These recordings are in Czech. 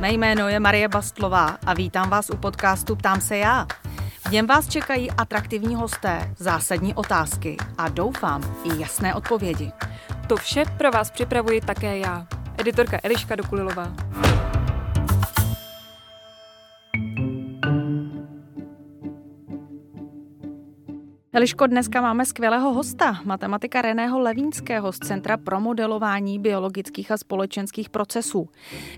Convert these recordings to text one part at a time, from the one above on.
Mé jméno je Marie Bastlová a vítám vás u podcastu Ptám se já. V něm vás čekají atraktivní hosté, zásadní otázky a doufám i jasné odpovědi. To vše pro vás připravuji také já, editorka Eliška Dokulilová. Eliško, dneska máme skvělého hosta, matematika Reného Levínského z Centra pro modelování biologických a společenských procesů.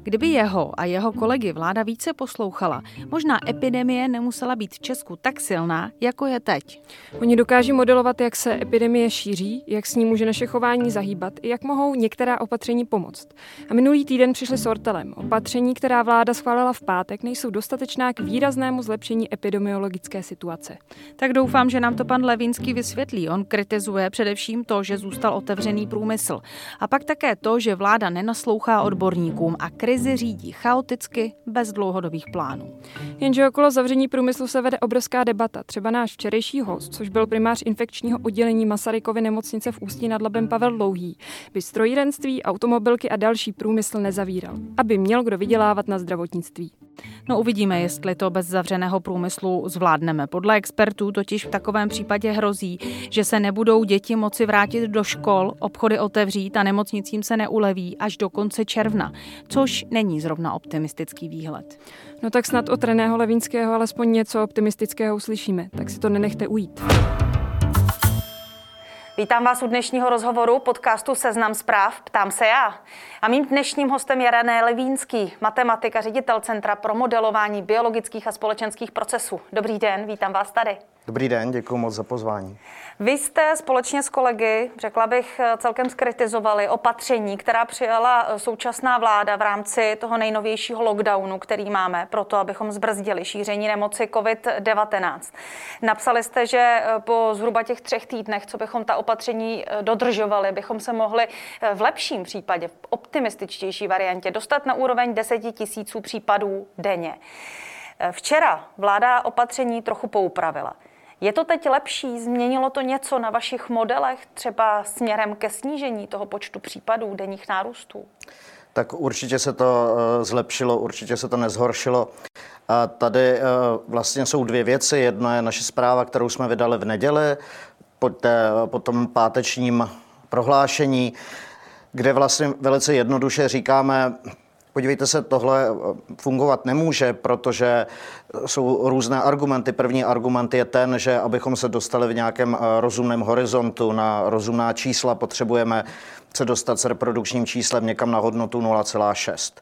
Kdyby jeho a jeho kolegy vláda více poslouchala, možná epidemie nemusela být v Česku tak silná, jako je teď. Oni dokáží modelovat, jak se epidemie šíří, jak s ní může naše chování zahýbat i jak mohou některá opatření pomoct. A minulý týden přišli s ortelem. Opatření, která vláda schválila v pátek, nejsou dostatečná k výraznému zlepšení epidemiologické situace. Tak doufám, že nám to pan Levínský vysvětlí. On kritizuje především to, že zůstal otevřený průmysl. A pak také to, že vláda nenaslouchá odborníkům a krizi řídí chaoticky, bez dlouhodobých plánů. Jenže okolo zavření průmyslu se vede obrovská debata. Třeba náš včerejší host, což byl primář infekčního oddělení Masarykovy nemocnice v Ústí nad Labem Pavel Dlouhý, by strojírenství, automobilky a další průmysl nezavíral, aby měl kdo vydělávat na zdravotnictví. No uvidíme, jestli to bez zavřeného průmyslu zvládneme. Podle expertů totiž v takovém případě hrozí, že se nebudou děti moci vrátit do škol, obchody otevřít a nemocnicím se neuleví až do konce června, což není zrovna optimistický výhled. No tak snad od Reného Levínského alespoň něco optimistického uslyšíme, tak si to nenechte ujít. Vítám vás u dnešního rozhovoru podcastu Seznam zpráv. Ptám se já. A mým dnešním hostem je René Levínský, matematika, ředitel Centra pro modelování biologických a společenských procesů. Dobrý den, vítám vás tady. Dobrý den, děkuji moc za pozvání. Vy jste společně s kolegy, řekla bych, celkem skritizovali opatření, která přijala současná vláda v rámci toho nejnovějšího lockdownu, který máme, proto abychom zbrzdili šíření nemoci COVID-19. Napsali jste, že po zhruba těch třech týdnech, co bychom ta opatření dodržovali, bychom se mohli v lepším případě, v optimističtější variantě, dostat na úroveň 10 tisíců případů denně. Včera vláda opatření trochu poupravila. Je to teď lepší? Změnilo to něco na vašich modelech, třeba směrem ke snížení toho počtu případů denních nárůstů? Tak určitě se to eh, zlepšilo, určitě se to nezhoršilo. A tady eh, vlastně jsou dvě věci. Jedno je naše zpráva, kterou jsme vydali v neděli po, té, po tom pátečním prohlášení, kde vlastně velice jednoduše říkáme, Podívejte se, tohle eh, fungovat nemůže, protože jsou různé argumenty. První argument je ten, že abychom se dostali v nějakém eh, rozumném horizontu na rozumná čísla, potřebujeme se dostat s reprodukčním číslem někam na hodnotu 0,6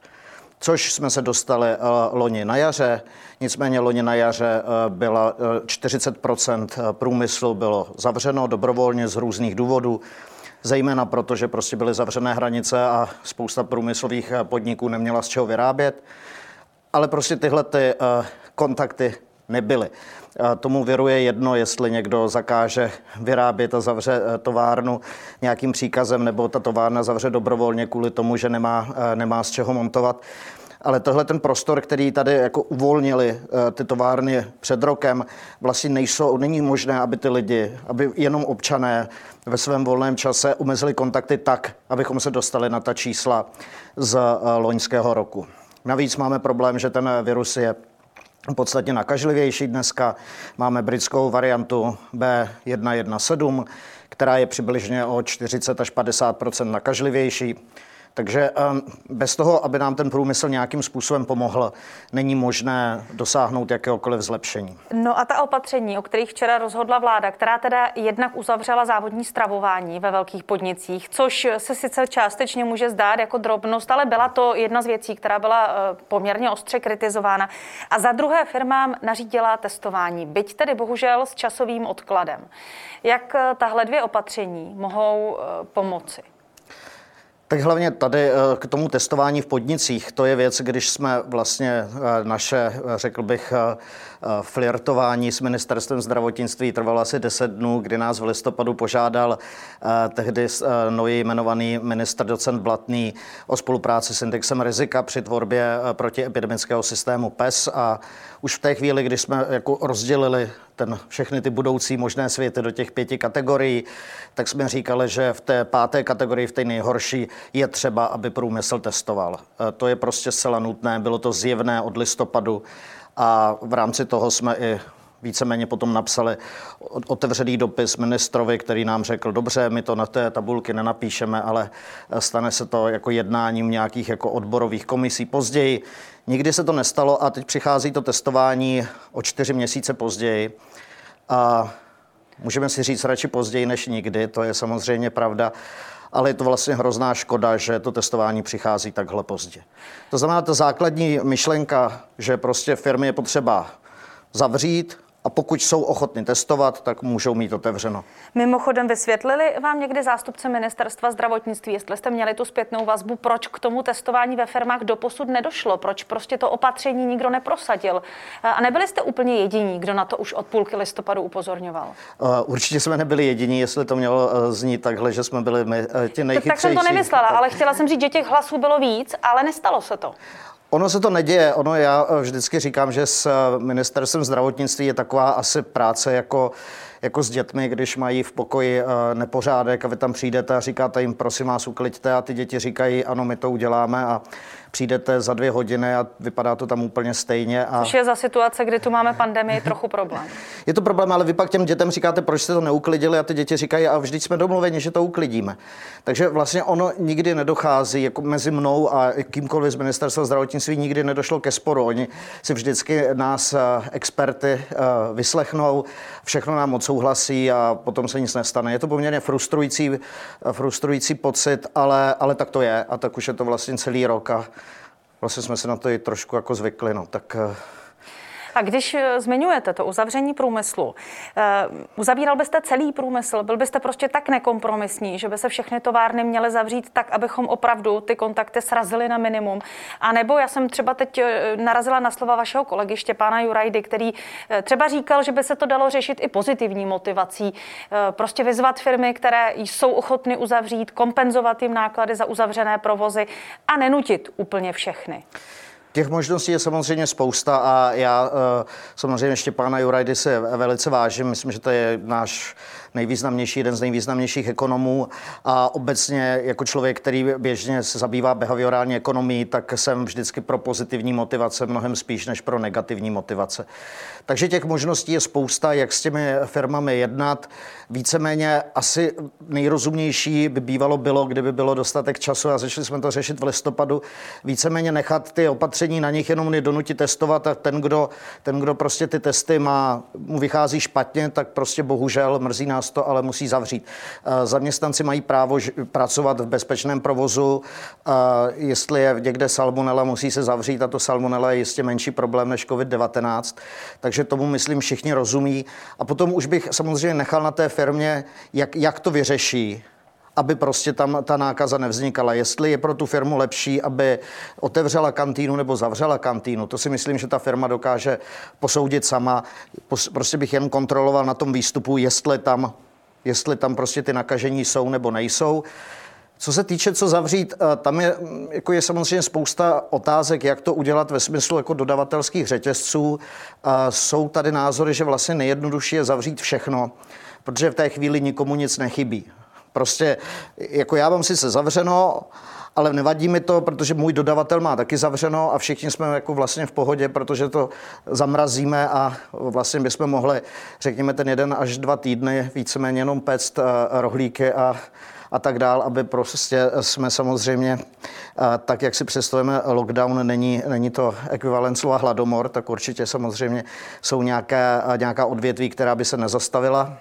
což jsme se dostali uh, loni na jaře. Nicméně loni na jaře byla uh, 40% průmyslu bylo zavřeno dobrovolně z různých důvodů zejména proto, že prostě byly zavřené hranice a spousta průmyslových eh, podniků neměla z čeho vyrábět. Ale prostě tyhle ty eh, kontakty nebyly. Tomu věruje jedno, jestli někdo zakáže vyrábět a zavře eh, továrnu nějakým příkazem, nebo ta továrna zavře dobrovolně kvůli tomu, že nemá, nemá z čeho montovat. Ale tohle ten prostor, který tady jako uvolnili ty továrny před rokem, vlastně nejsou, není možné, aby ty lidi, aby jenom občané ve svém volném čase omezili kontakty tak, abychom se dostali na ta čísla z eh, loňského roku. Navíc máme problém, že ten virus je podstatně nakažlivější dneska. Máme britskou variantu B117, která je přibližně o 40 až 50% nakažlivější. Takže ehm, bez toho, aby nám ten průmysl nějakým způsobem pomohl, není možné dosáhnout jakéhokoliv zlepšení. No a ta opatření, o kterých včera rozhodla vláda, která teda jednak uzavřela závodní stravování ve velkých podnicích, což se sice částečně může zdát jako drobnost, ale byla to jedna z věcí, která byla eh, poměrně ostře kritizována. A za druhé firmám nařídila testování, byť tedy bohužel s časovým odkladem. Jak eh, tahle dvě opatření mohou eh, pomoci? Tak hlavně tady eh, k tomu testování v podnicích, to je věc, když jsme vlastně eh, naše, eh, řekl bych, flirtování s ministerstvem zdravotnictví trvalo asi 10 dnů, kdy nás v listopadu požádal tehdy nový jmenovaný minister docent Blatný o spolupráci s indexem rizika při tvorbě protiepidemického systému PES a už v té chvíli, kdy jsme jako rozdělili ten, všechny ty budoucí možné světy do těch pěti kategorií, tak jsme říkali, že v té páté kategorii, v té nejhorší, je třeba, aby průmysl testoval. To je prostě zcela nutné, bylo to zjevné od listopadu a v rámci toho jsme i víceméně potom napsali otevřený dopis ministrovi, který nám řekl, dobře, my to na té tabulky nenapíšeme, ale stane se to jako jednáním nějakých jako odborových komisí později. Nikdy se to nestalo a teď přichází to testování o čtyři měsíce později. A můžeme si říct radši později než nikdy, to je samozřejmě pravda ale je to vlastně hrozná škoda, že to testování přichází takhle pozdě. To znamená, ta základní myšlenka, že prostě firmy je potřeba zavřít, a pokud jsou ochotni testovat, tak můžou mít otevřeno. Mimochodem vysvětlili vám někdy zástupce ministerstva zdravotnictví, jestli jste měli tu zpětnou vazbu, proč k tomu testování ve firmách doposud nedošlo, proč prostě to opatření nikdo neprosadil. A nebyli jste úplně jediní, kdo na to už od půlky listopadu upozorňoval? Určitě jsme nebyli jediní, jestli to mělo eh, znít takhle, že jsme byli my, eh, ti nejchytřejší. Tak jsem to nemyslela, ale chtěla jsem říct, že těch hlasů bylo víc, ale nestalo se to. Ono se to neděje. Ono já eh, vždycky říkám, že s eh, ministerstvem zdravotnictví je taková asi práce jako jako s dětmi, když mají v pokoji eh, nepořádek a vy tam přijdete a říkáte jim, prosím vás, ukliďte a ty děti říkají, ano, my to uděláme a přijdete za dvě hodiny a vypadá to tam úplně stejně. A... Což je za situace, kdy tu máme pandemii, trochu problém. Je to problém, ale vy pak těm dětem říkáte, proč jste to neuklidili a ty děti říkají, a vždyť jsme domluveni, že to uklidíme. Takže vlastně ono nikdy nedochází, jako mezi mnou a kýmkoliv z ministerstva zdravotnictví nikdy nedošlo ke sporu. Oni si vždycky nás eh, experty eh, vyslechnou, všechno nám odsouhlasí a potom se nic nestane. Je to poměrně frustrující, frustrující pocit, ale, ale tak to je a tak už je to vlastně celý rok a vlastně jsme se na to i trošku jako zvykli. No. Tak eh, a když eh, zmiňujete to uzavření průmyslu, eh, uzavíral byste celý průmysl, byl byste prostě tak nekompromisní, že by se všechny továrny měly zavřít tak, abychom opravdu ty kontakty srazili na minimum. A nebo já jsem třeba teď eh, narazila na slova vašeho kolegy Štěpána Jurajdy, který třeba říkal, že by se to dalo řešit i pozitivní motivací. Prostě vyzvat firmy, které jsou ochotny uzavřít, kompenzovat jim náklady za uzavřené provozy a nenutit úplně všechny. Těch možností je samozřejmě spousta a já eh, samozřejmě Štěpána Jurajdy se velice vážím. Myslím, že to je náš nejvýznamnější, jeden z nejvýznamnějších ekonomů a obecně jako člověk, který běžně se zabývá behaviorální ekonomií, tak jsem vždycky pro pozitivní motivace mnohem spíš než pro negativní motivace. Takže těch možností je spousta, jak s těmi firmami jednat. Víceméně asi nejrozumnější by bývalo bylo, kdyby bylo dostatek času a začali jsme to řešit v listopadu, víceméně nechat ty opatření na nich jenom donutit testovat a ten, kdo, ten, kdo prostě ty testy má, mu vychází špatně, tak prostě bohužel mrzí nás to, ale musí zavřít. Zaměstnanci mají právo pracovat v bezpečném provozu. Jestli je někde salmonella, musí se zavřít a to salmonella je jistě menší problém než COVID-19. Takže tomu, myslím, všichni rozumí. A potom už bych samozřejmě nechal na té firmě, jak, jak to vyřeší aby prostě tam ta nákaza nevznikala. Jestli je pro tu firmu lepší, aby otevřela kantýnu nebo zavřela kantýnu, to si myslím, že ta firma dokáže posoudit sama. Prostě bych jen kontroloval na tom výstupu, jestli tam, jestli tam prostě ty nakažení jsou nebo nejsou. Co se týče, co zavřít, eh, tam je, mm, jako je samozřejmě spousta otázek, jak to udělat ve smyslu jako dodavatelských řetězců. Jsou tady názory, že vlastně nejjednodušší je zavřít všechno, protože v té chvíli nikomu nic nechybí. Prostě jako já mám sice zavřeno, ale nevadí mi to, protože můj dodavatel má taky zavřeno a všichni jsme jako vlastně v pohodě, protože to zamrazíme a vlastně bychom mohli, řekněme, ten jeden až dva týdny víceméně jenom péct eh, rohlíky a a tak dál, aby prostě jsme samozřejmě, eh, tak jak si představujeme lockdown, není, není to ekvivalent slova hladomor, tak určitě samozřejmě jsou nějaké, nějaká odvětví, která by se nezastavila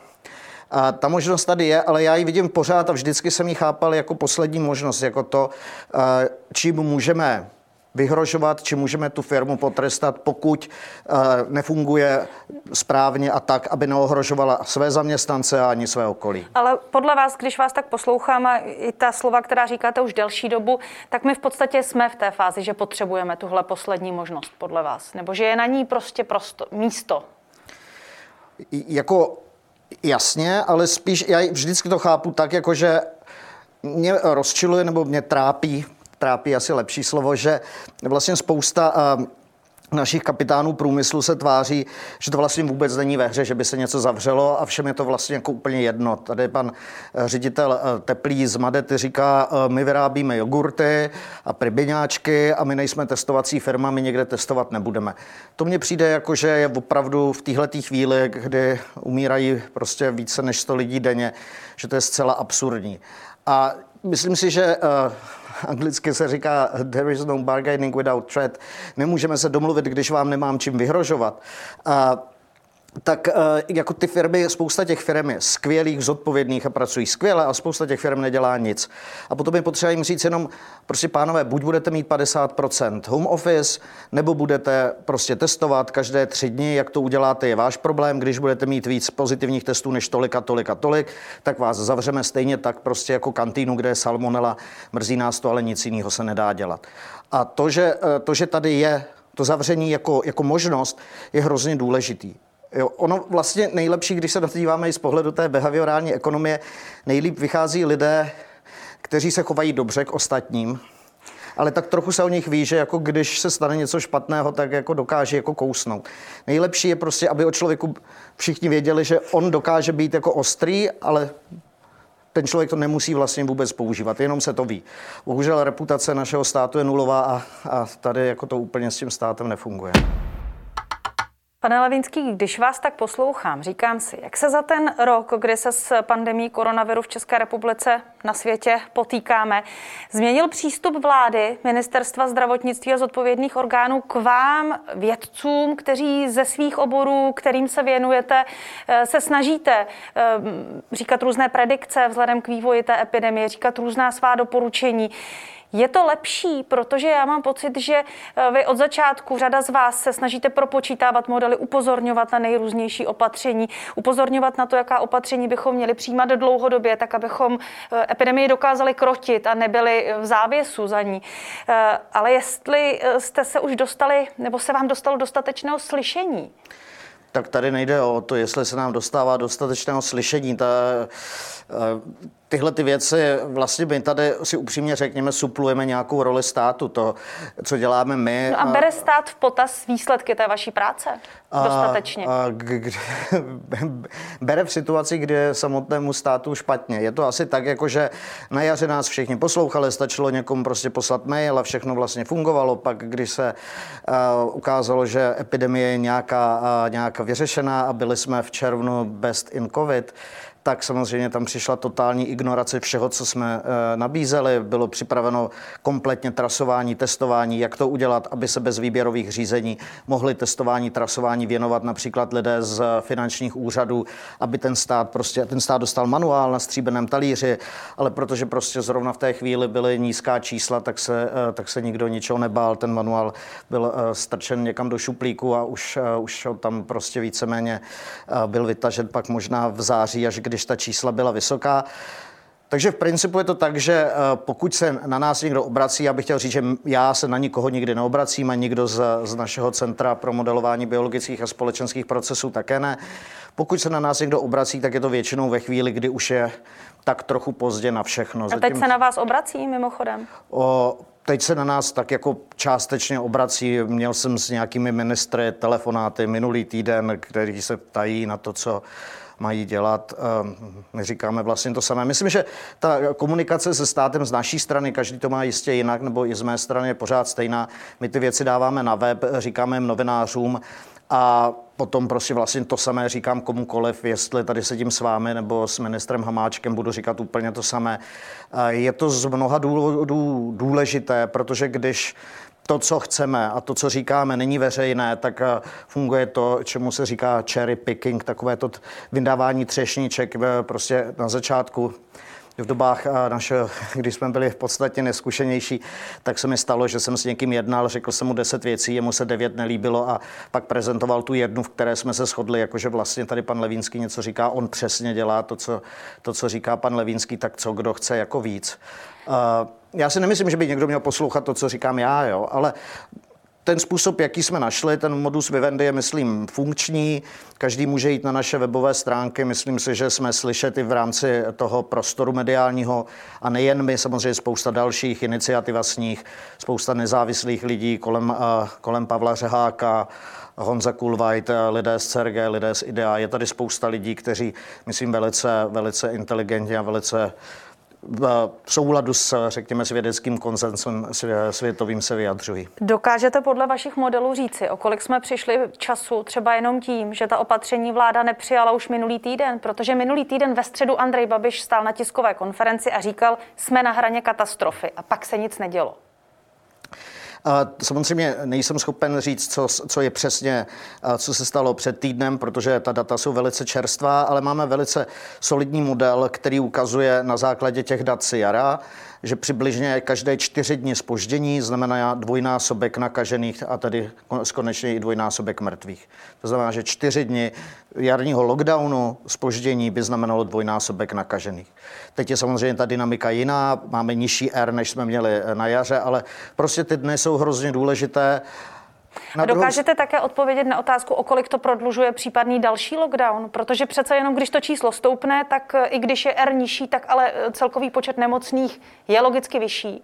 a ta možnost tady je, ale já ji vidím pořád a vždycky jsem ji chápal jako poslední možnost, jako to, čím můžeme vyhrožovat, či můžeme tu firmu potrestat, pokud nefunguje správně a tak, aby neohrožovala své zaměstnance a ani své okolí. Ale podle vás, když vás tak poslouchám a i ta slova, která říkáte už delší dobu, tak my v podstatě jsme v té fázi, že potřebujeme tuhle poslední možnost podle vás, nebo že je na ní prostě prosto, místo. Jako Jasně, ale spíš já vždycky to chápu tak, jako že mě rozčiluje nebo mě trápí, trápí asi lepší slovo, že vlastně spousta našich kapitánů průmyslu se tváří, že to vlastně vůbec není ve hře, že by se něco zavřelo a všem je to vlastně jako úplně jedno. Tady pan eh, ředitel eh, Teplý z Madety říká, eh, my vyrábíme jogurty a pribiňáčky a my nejsme testovací firma, my někde testovat nebudeme. To mně přijde jako, že je opravdu v téhle chvíli, kdy umírají prostě více než 100 lidí denně, že to je zcela absurdní. A myslím si, že anglicky se říká there is no bargaining without threat. Nemůžeme se domluvit, když vám nemám čím vyhrožovat. A tak eh, jako ty firmy, spousta těch firm je skvělých, zodpovědných a pracují skvěle a spousta těch firm nedělá nic. A potom je potřeba jim říct jenom, prostě pánové, buď budete mít 50% home office, nebo budete prostě testovat každé tři dny, jak to uděláte, je váš problém. Když budete mít víc pozitivních testů než tolik a tolik a tolik, tak vás zavřeme stejně tak prostě jako kantýnu, kde je salmonela. Mrzí nás to, ale nic jiného se nedá dělat. A to, že, eh, to, že tady je to zavření jako, jako možnost, je hrozně důležitý. Jo, ono vlastně nejlepší, když se díváme i z pohledu té behaviorální ekonomie, nejlíp vychází lidé, kteří se chovají dobře k ostatním, ale tak trochu se o nich ví, že jako když se stane něco špatného, tak jako dokáže jako kousnout. Nejlepší je prostě, aby o člověku všichni věděli, že on dokáže být jako ostrý, ale ten člověk to nemusí vlastně vůbec používat, jenom se to ví. Bohužel reputace našeho státu je nulová a, a tady jako to úplně s tím státem nefunguje. Pane Levinský, když vás tak poslouchám, říkám si, jak se za ten rok, kdy se s pandemí koronaviru v České republice na světě potýkáme, změnil přístup vlády, ministerstva zdravotnictví a zodpovědných orgánů k vám, vědcům, kteří ze svých oborů, kterým se věnujete, eh, se snažíte eh, říkat různé predikce vzhledem k vývoji té epidemie, říkat různá svá doporučení. Je to lepší, protože já mám pocit, že eh, vy od začátku řada z vás se snažíte propočítávat modely, upozorňovat na nejrůznější opatření, upozorňovat na to, jaká opatření bychom měli přijímat dlouhodobě, tak abychom eh, epidemii dokázali krotit a nebyli v závěsu za ní. Eh, ale jestli jste se už dostali, nebo se vám dostalo dostatečného slyšení, tak tady nejde o to, jestli se nám dostává dostatečného slyšení. Ta, tyhle ty věci, vlastně my tady si upřímně řekněme, suplujeme nějakou roli státu, to, co děláme my. No a bere stát v potaz výsledky té vaší práce dostatečně? A, a, kdy, bere v situaci, kdy je samotnému státu špatně. Je to asi tak, jako že na jaře nás všichni poslouchali, stačilo někomu prostě poslat mail a všechno vlastně fungovalo. Pak, když se uh, ukázalo, že epidemie je nějaká, uh, nějaká vyřešená a byli jsme v červnu best in covid, tak samozřejmě tam přišla totální ignorace všeho, co jsme eh, nabízeli. Bylo připraveno kompletně trasování, testování, jak to udělat, aby se bez výběrových řízení mohli testování, trasování věnovat například lidé z finančních úřadů, aby ten stát prostě, ten stát dostal manuál na stříbeném talíři, ale protože prostě zrovna v té chvíli byly nízká čísla, tak se, eh, tak se nikdo ničeho nebál. Ten manuál byl eh, strčen někam do šuplíku a už, už tam prostě víceméně byl vytažen pak možná v září, až kdy když ta čísla byla vysoká. Takže v principu je to tak, že eh, pokud se na nás někdo obrací, já bych chtěl říct, že já se na nikoho nikdy neobracím a nikdo z, z našeho Centra pro modelování biologických a společenských procesů také ne. Pokud se na nás někdo obrací, tak je to většinou ve chvíli, kdy už je tak trochu pozdě na všechno. A teď Zatím... se na vás obrací mimochodem? O, teď se na nás tak jako částečně obrací. Měl jsem s nějakými ministry telefonáty minulý týden, kteří se ptají na to, co mají dělat. Ehm, my říkáme vlastně to samé. Myslím, že ta komunikace se státem z naší strany, každý to má jistě jinak, nebo i z mé strany je pořád stejná. My ty věci dáváme na web, říkáme jim novinářům a potom prostě vlastně to samé říkám komukoliv, jestli tady sedím s vámi nebo s ministrem Hamáčkem, budu říkat úplně to samé. Je to z mnoha důvodů důležité, protože když to, co chceme a to, co říkáme, není veřejné, tak eh, funguje to, čemu se říká cherry picking, takové to vydávání třešniček eh, prostě na začátku v dobách eh, našeho, když jsme byli v podstatě neskušenější, tak se mi stalo, že jsem s někým jednal, řekl jsem mu deset věcí, jemu se devět nelíbilo a pak prezentoval tu jednu, v které jsme se shodli, jakože vlastně tady pan Levínský něco říká, on přesně dělá to, co, to, co říká pan Levínský, tak co kdo chce jako víc. Uh, já si nemyslím, že by někdo měl poslouchat to, co říkám já, jo, ale ten způsob, jaký jsme našli, ten modus vivendi je, myslím, funkční. Každý může jít na naše webové stránky. Myslím si, že jsme slyšet i v rámci toho prostoru mediálního a nejen my, samozřejmě spousta dalších iniciativ spousta nezávislých lidí kolem, kolem Pavla Řeháka, Honza Kulvajt, lidé z CRG, lidé z IDEA. Je tady spousta lidí, kteří, myslím, velice, velice inteligentně a velice v souladu s, řekněme, s vědeckým konsensem světovým se vyjadřují. Dokážete podle vašich modelů říci, o kolik jsme přišli času třeba jenom tím, že ta opatření vláda nepřijala už minulý týden? Protože minulý týden ve středu Andrej Babiš stál na tiskové konferenci a říkal, jsme na hraně katastrofy a pak se nic nedělo. Samozřejmě nejsem schopen říct, co, co je přesně, co se stalo před týdnem, protože ta data jsou velice čerstvá, ale máme velice solidní model, který ukazuje na základě těch dat si jara, že přibližně každé čtyři dny spoždění znamená dvojnásobek nakažených a tedy konečně i dvojnásobek mrtvých. To znamená, že čtyři dny jarního lockdownu spoždění by znamenalo dvojnásobek nakažených. Teď je samozřejmě ta dynamika jiná, máme nižší R, než jsme měli na jaře, ale prostě ty dny jsou hrozně důležité. Na dokážete druhou... také odpovědět na otázku, o kolik to prodlužuje případný další lockdown? Protože přece jenom, když to číslo stoupne, tak eh, i když je R nižší, tak ale eh, celkový počet nemocných je logicky vyšší.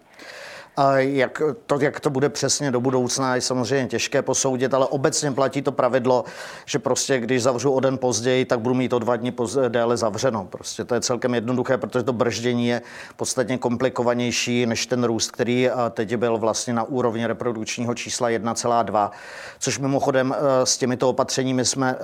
A jak to, jak to bude přesně do budoucna, je samozřejmě těžké posoudit, ale obecně platí to pravidlo, že prostě když zavřu o den později, tak budu mít o dva dny později déle zavřeno. Prostě to je celkem jednoduché, protože to brždění je podstatně komplikovanější než ten růst, který teď byl vlastně na úrovni reprodukčního čísla 1,2, což mimochodem e, s těmito opatřeními jsme e,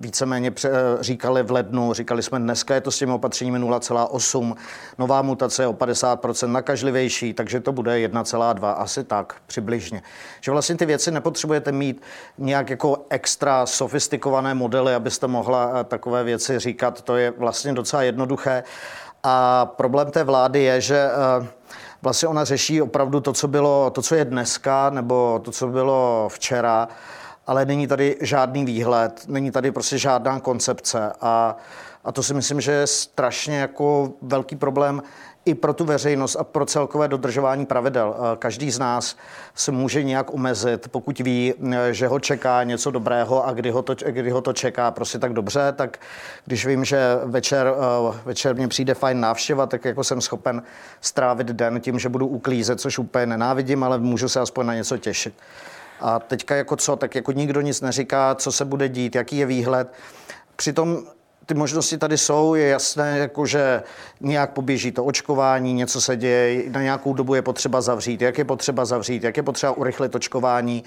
víceméně říkali v lednu, říkali jsme dneska je to s těmi opatřeními 0,8, nová mutace je o 50% nakažlivější, takže to bude 1,2, asi tak přibližně. Že vlastně ty věci nepotřebujete mít nějak jako extra sofistikované modely, abyste mohla eh, takové věci říkat. To je vlastně docela jednoduché. A problém té vlády je, že eh, vlastně ona řeší opravdu to, co bylo, to, co je dneska, nebo to, co bylo včera, ale není tady žádný výhled, není tady prostě žádná koncepce a, a to si myslím, že je strašně jako velký problém i pro tu veřejnost a pro celkové dodržování pravidel. Eh, každý z nás se může nějak omezit, pokud ví, eh, že ho čeká něco dobrého a kdy ho to, kdy ho to čeká prostě tak dobře, tak když vím, že večer, eh, večer mě přijde fajn návštěva, tak jako jsem schopen strávit den tím, že budu uklízet, což úplně nenávidím, ale můžu se aspoň na něco těšit. A teďka jako co, tak jako nikdo nic neříká, co se bude dít, jaký je výhled. Přitom ty možnosti tady jsou, je jasné, jako že nějak poběží to očkování, něco se děje, na nějakou dobu je potřeba zavřít, jak je potřeba zavřít, jak je potřeba urychlit očkování.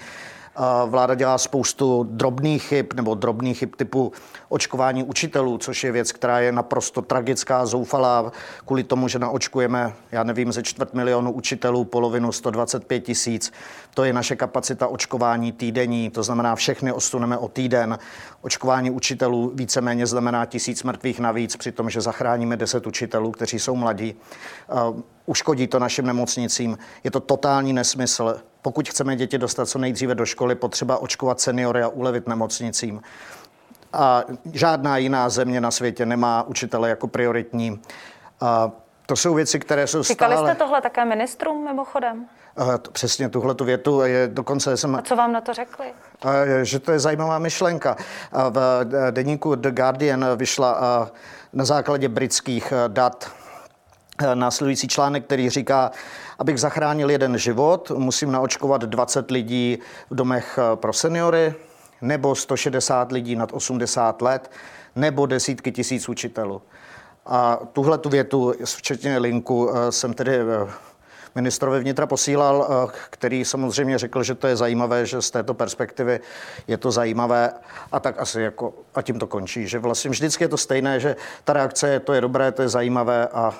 Vláda dělá spoustu drobných chyb nebo drobných chyb typu očkování učitelů, což je věc, která je naprosto tragická, zoufalá, kvůli tomu, že naočkujeme, já nevím, ze čtvrt milionu učitelů, polovinu 125 tisíc. To je naše kapacita očkování týdenní, to znamená všechny osuneme o týden. Očkování učitelů víceméně znamená tisíc mrtvých navíc, při tom, že zachráníme 10 učitelů, kteří jsou mladí. Uškodí to našim nemocnicím. Je to totální nesmysl. Pokud chceme děti dostat co nejdříve do školy, potřeba očkovat seniory a ulevit nemocnicím. A žádná jiná země na světě nemá učitele jako prioritní. A to jsou věci, které jsou Říkali stále... jste tohle také ministrům mimochodem? Přesně tuhle tu větu. Je, dokonce jsem... A co vám na to řekli? Že to je zajímavá myšlenka. V deníku The Guardian vyšla na základě britských dat následující článek, který říká, abych zachránil jeden život, musím naočkovat 20 lidí v domech pro seniory, nebo 160 lidí nad 80 let, nebo desítky tisíc učitelů. A tuhle tu větu, včetně linku, jsem tedy ministrovi vnitra posílal, eh, který samozřejmě řekl, že to je zajímavé, že z této perspektivy je to zajímavé a tak asi jako a tím to končí, že vlastně vždycky je to stejné, že ta reakce je, to je dobré, to je zajímavé a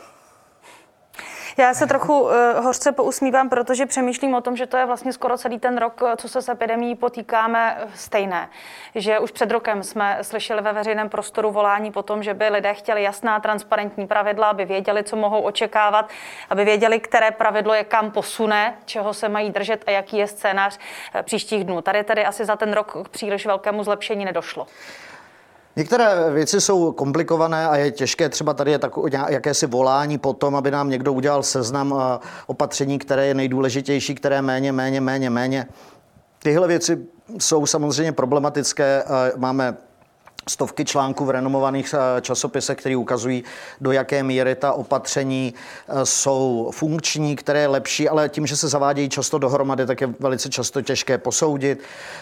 já se trochu uh, hořce pousmívám, protože přemýšlím o tom, že to je vlastně skoro celý ten rok, co se s epidemí potýkáme, eh, stejné. Že už před rokem jsme slyšeli ve veřejném prostoru volání po tom, že by lidé chtěli jasná, transparentní pravidla, aby věděli, co mohou očekávat, aby věděli, které pravidlo je kam posune, čeho se mají držet a jaký je scénář eh, příštích dnů. Tady tedy asi za ten rok k příliš velkému zlepšení nedošlo. Některé věci jsou komplikované a je těžké třeba tady je takové jakési volání po tom, aby nám někdo udělal seznam opatření, které je nejdůležitější, které méně, méně, méně, méně. tyhle věci jsou samozřejmě problematické. Máme stovky článků v renomovaných eh, časopisech, které ukazují, do jaké míry ta opatření eh, jsou funkční, které je lepší, ale tím, že se zavádějí často dohromady, tak je velice často těžké posoudit.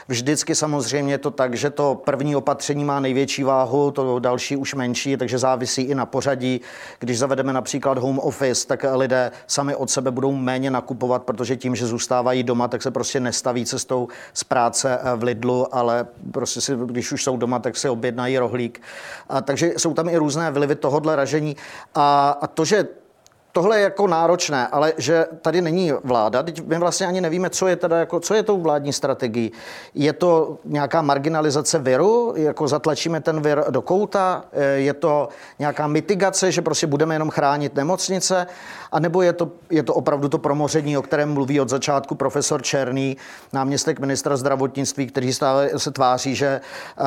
Vždycky samozřejmě je to tak, že to první opatření má největší váhu, to další už menší, takže závisí i na pořadí. Když zavedeme například home office, tak lidé sami od sebe budou méně nakupovat, protože tím, že zůstávají doma, tak se prostě nestaví cestou z práce eh, v Lidlu, ale prostě si, když už jsou doma, tak si objednají objednají rohlík. A, takže jsou tam i různé vlivy tohohle ražení. A, a to, že tohle je jako náročné, ale že tady není vláda, teď my vlastně ani nevíme, co je teda jako, co je tou vládní strategií. Je to nějaká marginalizace viru, jako zatlačíme ten vir do kouta, je to nějaká mitigace, že prostě budeme jenom chránit nemocnice, a nebo je to, je to opravdu to promoření, o kterém mluví od začátku profesor Černý, náměstek ministra zdravotnictví, který stále se tváří, že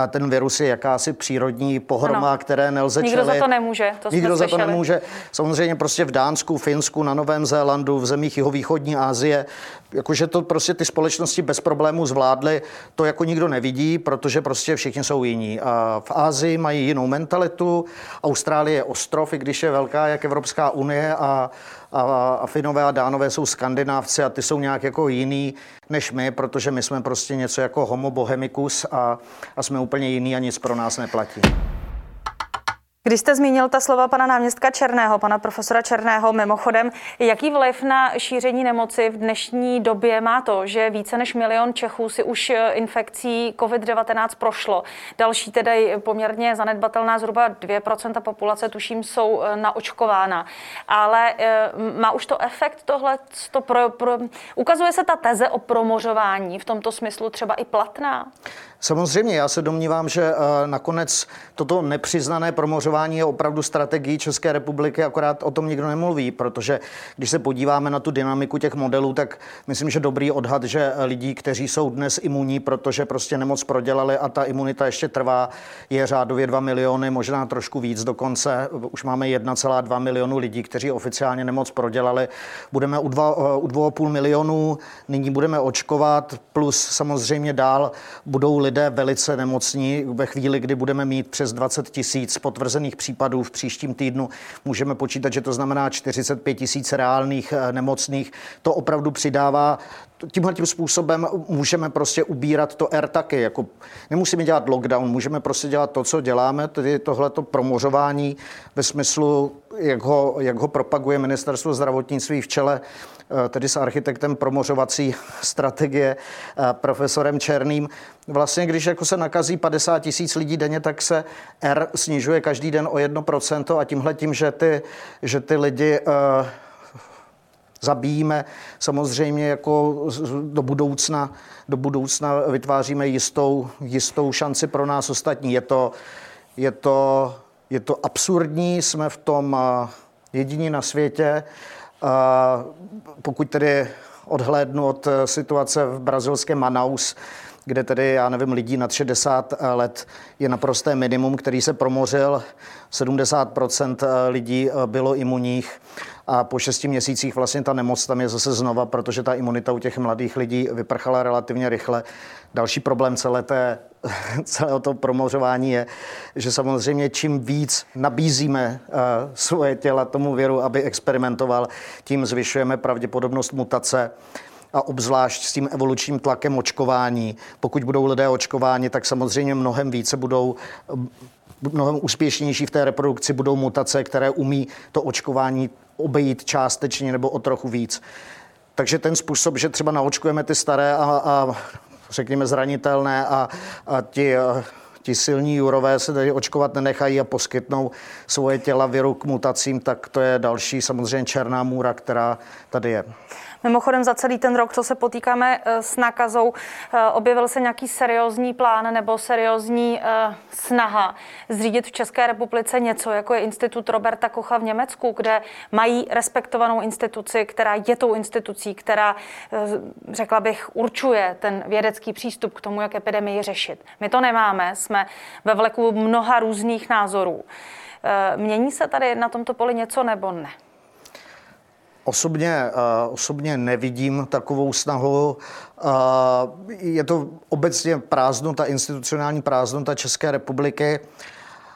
ten virus je jakási přírodní pohroma, ano. které nelze Nikdo čelit. za to nemůže. To Nikdo za to nemůže. Samozřejmě prostě v Dánsku, Finsku, na Novém Zélandu, v zemích jihovýchodní Asie, jakože to prostě ty společnosti bez problémů zvládly, to jako nikdo nevidí, protože prostě všichni jsou jiní. A v Ázii mají jinou mentalitu, Austrálie je ostrov, i když je velká jak Evropská unie a a, a Finové a Dánové jsou skandinávci a ty jsou nějak jako jiný než my, protože my jsme prostě něco jako homo bohemicus a, a jsme úplně jiný a nic pro nás neplatí. Když jste zmínil ta slova pana náměstka Černého, pana profesora Černého, mimochodem, jaký vliv na šíření nemoci v dnešní době má to, že více než milion Čechů si už eh, infekcí COVID-19 prošlo. Další tedy poměrně zanedbatelná, zhruba 2% populace, tuším, jsou eh, naočkována. Ale eh, má už to efekt tohle? To pro, pro, ukazuje se ta teze o promořování v tomto smyslu třeba i platná? Samozřejmě, já se domnívám, že eh, nakonec toto nepřiznané promořování je opravdu strategií České republiky, akorát o tom nikdo nemluví, protože když se podíváme na tu dynamiku těch modelů, tak myslím, že dobrý odhad, že lidí, kteří jsou dnes imunní, protože prostě nemoc prodělali a ta imunita ještě trvá, je řádově 2 miliony, možná trošku víc dokonce. Už máme 1,2 milionu lidí, kteří oficiálně nemoc prodělali. Budeme u 2,5 eh, milionů, nyní budeme očkovat, plus samozřejmě dál budou lidé lidé velice nemocní. Ve chvíli, kdy budeme mít přes 20 tisíc potvrzených případů v příštím týdnu, můžeme počítat, že to znamená 45 tisíc reálných eh, nemocných. To opravdu přidává tímhle tím způsobem můžeme prostě ubírat to R taky. Jako nemusíme dělat lockdown, můžeme prostě dělat to, co děláme, tedy tohleto promořování ve smyslu, jak ho, jak ho propaguje ministerstvo zdravotnictví v čele Eh, tedy s architektem promořovací strategie eh, profesorem Černým. Vlastně, když jako se nakazí 50 tisíc lidí denně, tak se R snižuje každý den o 1% a tímhle tím, že ty, že ty lidi uh, zabijíme, samozřejmě jako do budoucna, do budoucna vytváříme jistou, jistou šanci pro nás ostatní. Je to, je to, je to absurdní, jsme v tom jediní na světě. Pokud tedy odhlédnu od eh, situace v brazilském Manaus, kde tedy, já nevím, lidí nad 60 eh, let je naprosté minimum, který se promořil. 70% eh, lidí bylo imunních a po šesti měsících vlastně ta nemoc tam je zase znova, protože ta imunita u těch mladých lidí vyprchala relativně rychle. Další problém celé té, celého toho promořování je, že samozřejmě čím víc nabízíme svoje těla tomu viru, aby experimentoval, tím zvyšujeme pravděpodobnost mutace a obzvlášť s tím evolučním tlakem očkování. Pokud budou lidé očkováni, tak samozřejmě mnohem více budou mnohem úspěšnější v té reprodukci budou mutace, které umí to očkování obejít částečně nebo o trochu víc. Takže ten způsob, že třeba naočkujeme ty staré a, a řekněme zranitelné a, a ti ti silní jurové se tady očkovat nenechají a poskytnou svoje těla viru k mutacím, tak to je další samozřejmě černá můra, která tady je. Mimochodem za celý ten rok, co se potýkáme eh, s nákazou, eh, objevil se nějaký seriózní plán nebo seriózní eh, snaha zřídit v České republice něco, jako je Institut Roberta Kocha v Německu, kde mají respektovanou instituci, která je tou institucí, která, řekla bych, určuje ten vědecký přístup k tomu, jak epidemii řešit. My to nemáme, jsme ve vleku mnoha různých názorů. Mění se tady na tomto poli něco nebo ne? Osobně, uh, osobně nevidím takovou snahu. Uh, je to obecně prázdnota, institucionální prázdnota České republiky.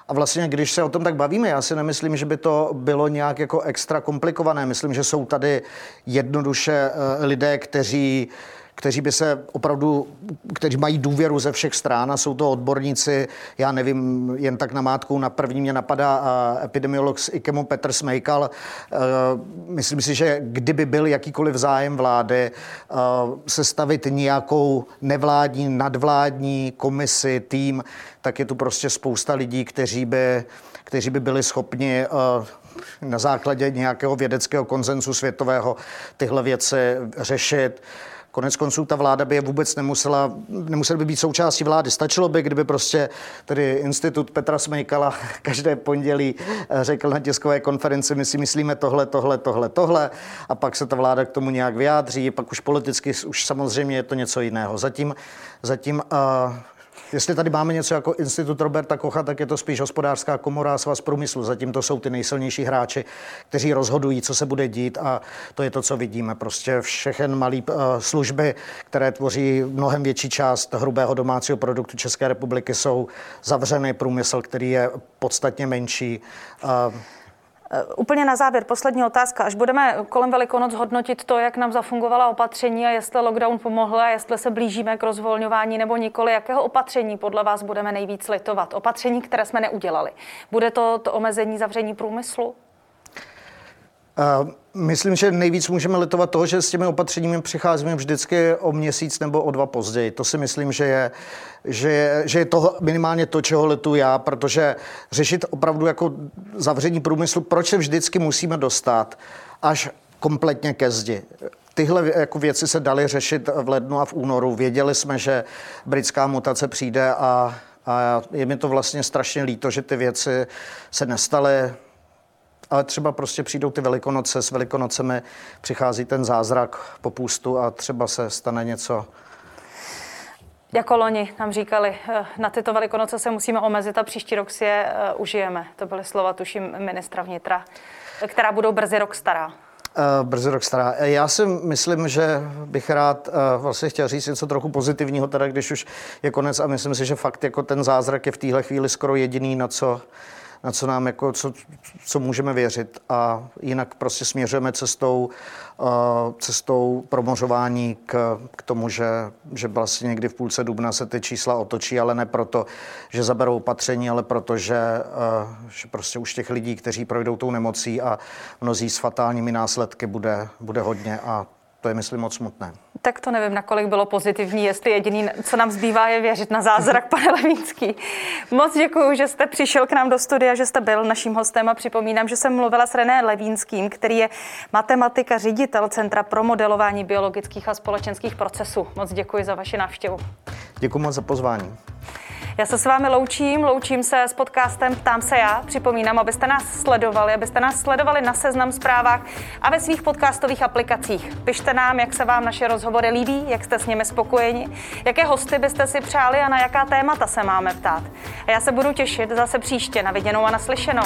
A vlastně, když se o tom tak bavíme, já si nemyslím, že by to bylo nějak jako extra komplikované. Myslím, že jsou tady jednoduše lidé, kteří kteří by se opravdu, kteří mají důvěru ze všech stran a jsou to odborníci, já nevím, jen tak na mátku, na první mě napadá epidemiolog z IKEMu Petr Smejkal. E, myslím si, že kdyby byl jakýkoliv zájem vlády e, sestavit nějakou nevládní, nadvládní komisi, tým, tak je tu prostě spousta lidí, kteří by, kteří by byli schopni e, na základě nějakého vědeckého konzenzu světového tyhle věci řešit. Konec konců ta vláda by je vůbec nemusela, nemusela by být součástí vlády. Stačilo by, kdyby prostě tedy institut Petra Smejkala každé pondělí eh, řekl na tiskové konferenci, my si myslíme tohle, tohle, tohle, tohle a pak se ta vláda k tomu nějak vyjádří, pak už politicky už samozřejmě je to něco jiného. Zatím, zatím uh, Jestli tady máme něco jako institut Roberta Kocha, tak je to spíš hospodářská komora a svaz průmyslu. Zatím to jsou ty nejsilnější hráči, kteří rozhodují, co se bude dít a to je to, co vidíme. Prostě všechen malý uh, služby, které tvoří mnohem větší část hrubého domácího produktu České republiky, jsou zavřený průmysl, který je podstatně menší. Uh, Eh, úplně na závěr, poslední otázka. Až budeme kolem Velikonoc hodnotit to, jak nám zafungovala opatření a jestli lockdown pomohl a jestli se blížíme k rozvolňování nebo nikoli, jakého opatření podle vás budeme nejvíc litovat? Opatření, které jsme neudělali. Bude to, to omezení zavření průmyslu? Myslím, že nejvíc můžeme litovat toho, že s těmi opatřeními přicházíme vždycky o měsíc nebo o dva později. To si myslím, že je, že je, že je to minimálně to, čeho litu já, protože řešit opravdu jako zavření průmyslu, proč se vždycky musíme dostat až kompletně ke zdi. Tyhle jako věci se daly řešit v lednu a v únoru. Věděli jsme, že britská mutace přijde a, a je mi to vlastně strašně líto, že ty věci se nestaly ale třeba prostě přijdou ty velikonoce, s velikonocemi přichází ten zázrak po půstu a třeba se stane něco jako loni nám říkali, eh, na tyto velikonoce se musíme omezit a příští rok si je uh, užijeme. To byly slova, tuším, ministra vnitra, která budou brzy rok stará. Uh, brzy rok stará. Já si myslím, že bych rád uh, vlastně chtěl říct něco trochu pozitivního, teda když už je konec a myslím si, že fakt jako ten zázrak je v téhle chvíli skoro jediný, na co co nám jako, co, co můžeme věřit. A jinak prostě směřujeme cestou, uh, cestou promořování k, k tomu, že, že vlastně někdy v půlce dubna se ty čísla otočí, ale ne proto, že zaberou opatření, ale proto, že, uh, že prostě už těch lidí, kteří projdou tou nemocí a mnozí s fatálními následky bude, bude hodně. A to je, myslím, moc smutné. Tak to nevím, nakolik bylo pozitivní, jestli jediný, co nám zbývá, je věřit na zázrak, pane Levínský. Moc děkuji, že jste přišel k nám do studia, že jste byl naším hostem a připomínám, že jsem mluvila s René Levínským, který je matematika, ředitel Centra pro modelování biologických a společenských procesů. Moc děkuji za vaši návštěvu. Děkuji moc za pozvání. Já se s vámi loučím, loučím se s podcastem Ptám se já. Připomínám, abyste nás sledovali, abyste nás sledovali na seznam zprávách a ve svých podcastových aplikacích. Pište nám, jak se vám naše rozhovory líbí, jak jste s nimi spokojeni, jaké hosty byste si přáli a na jaká témata se máme ptát. A já se budu těšit zase příště na viděnou a naslyšenou.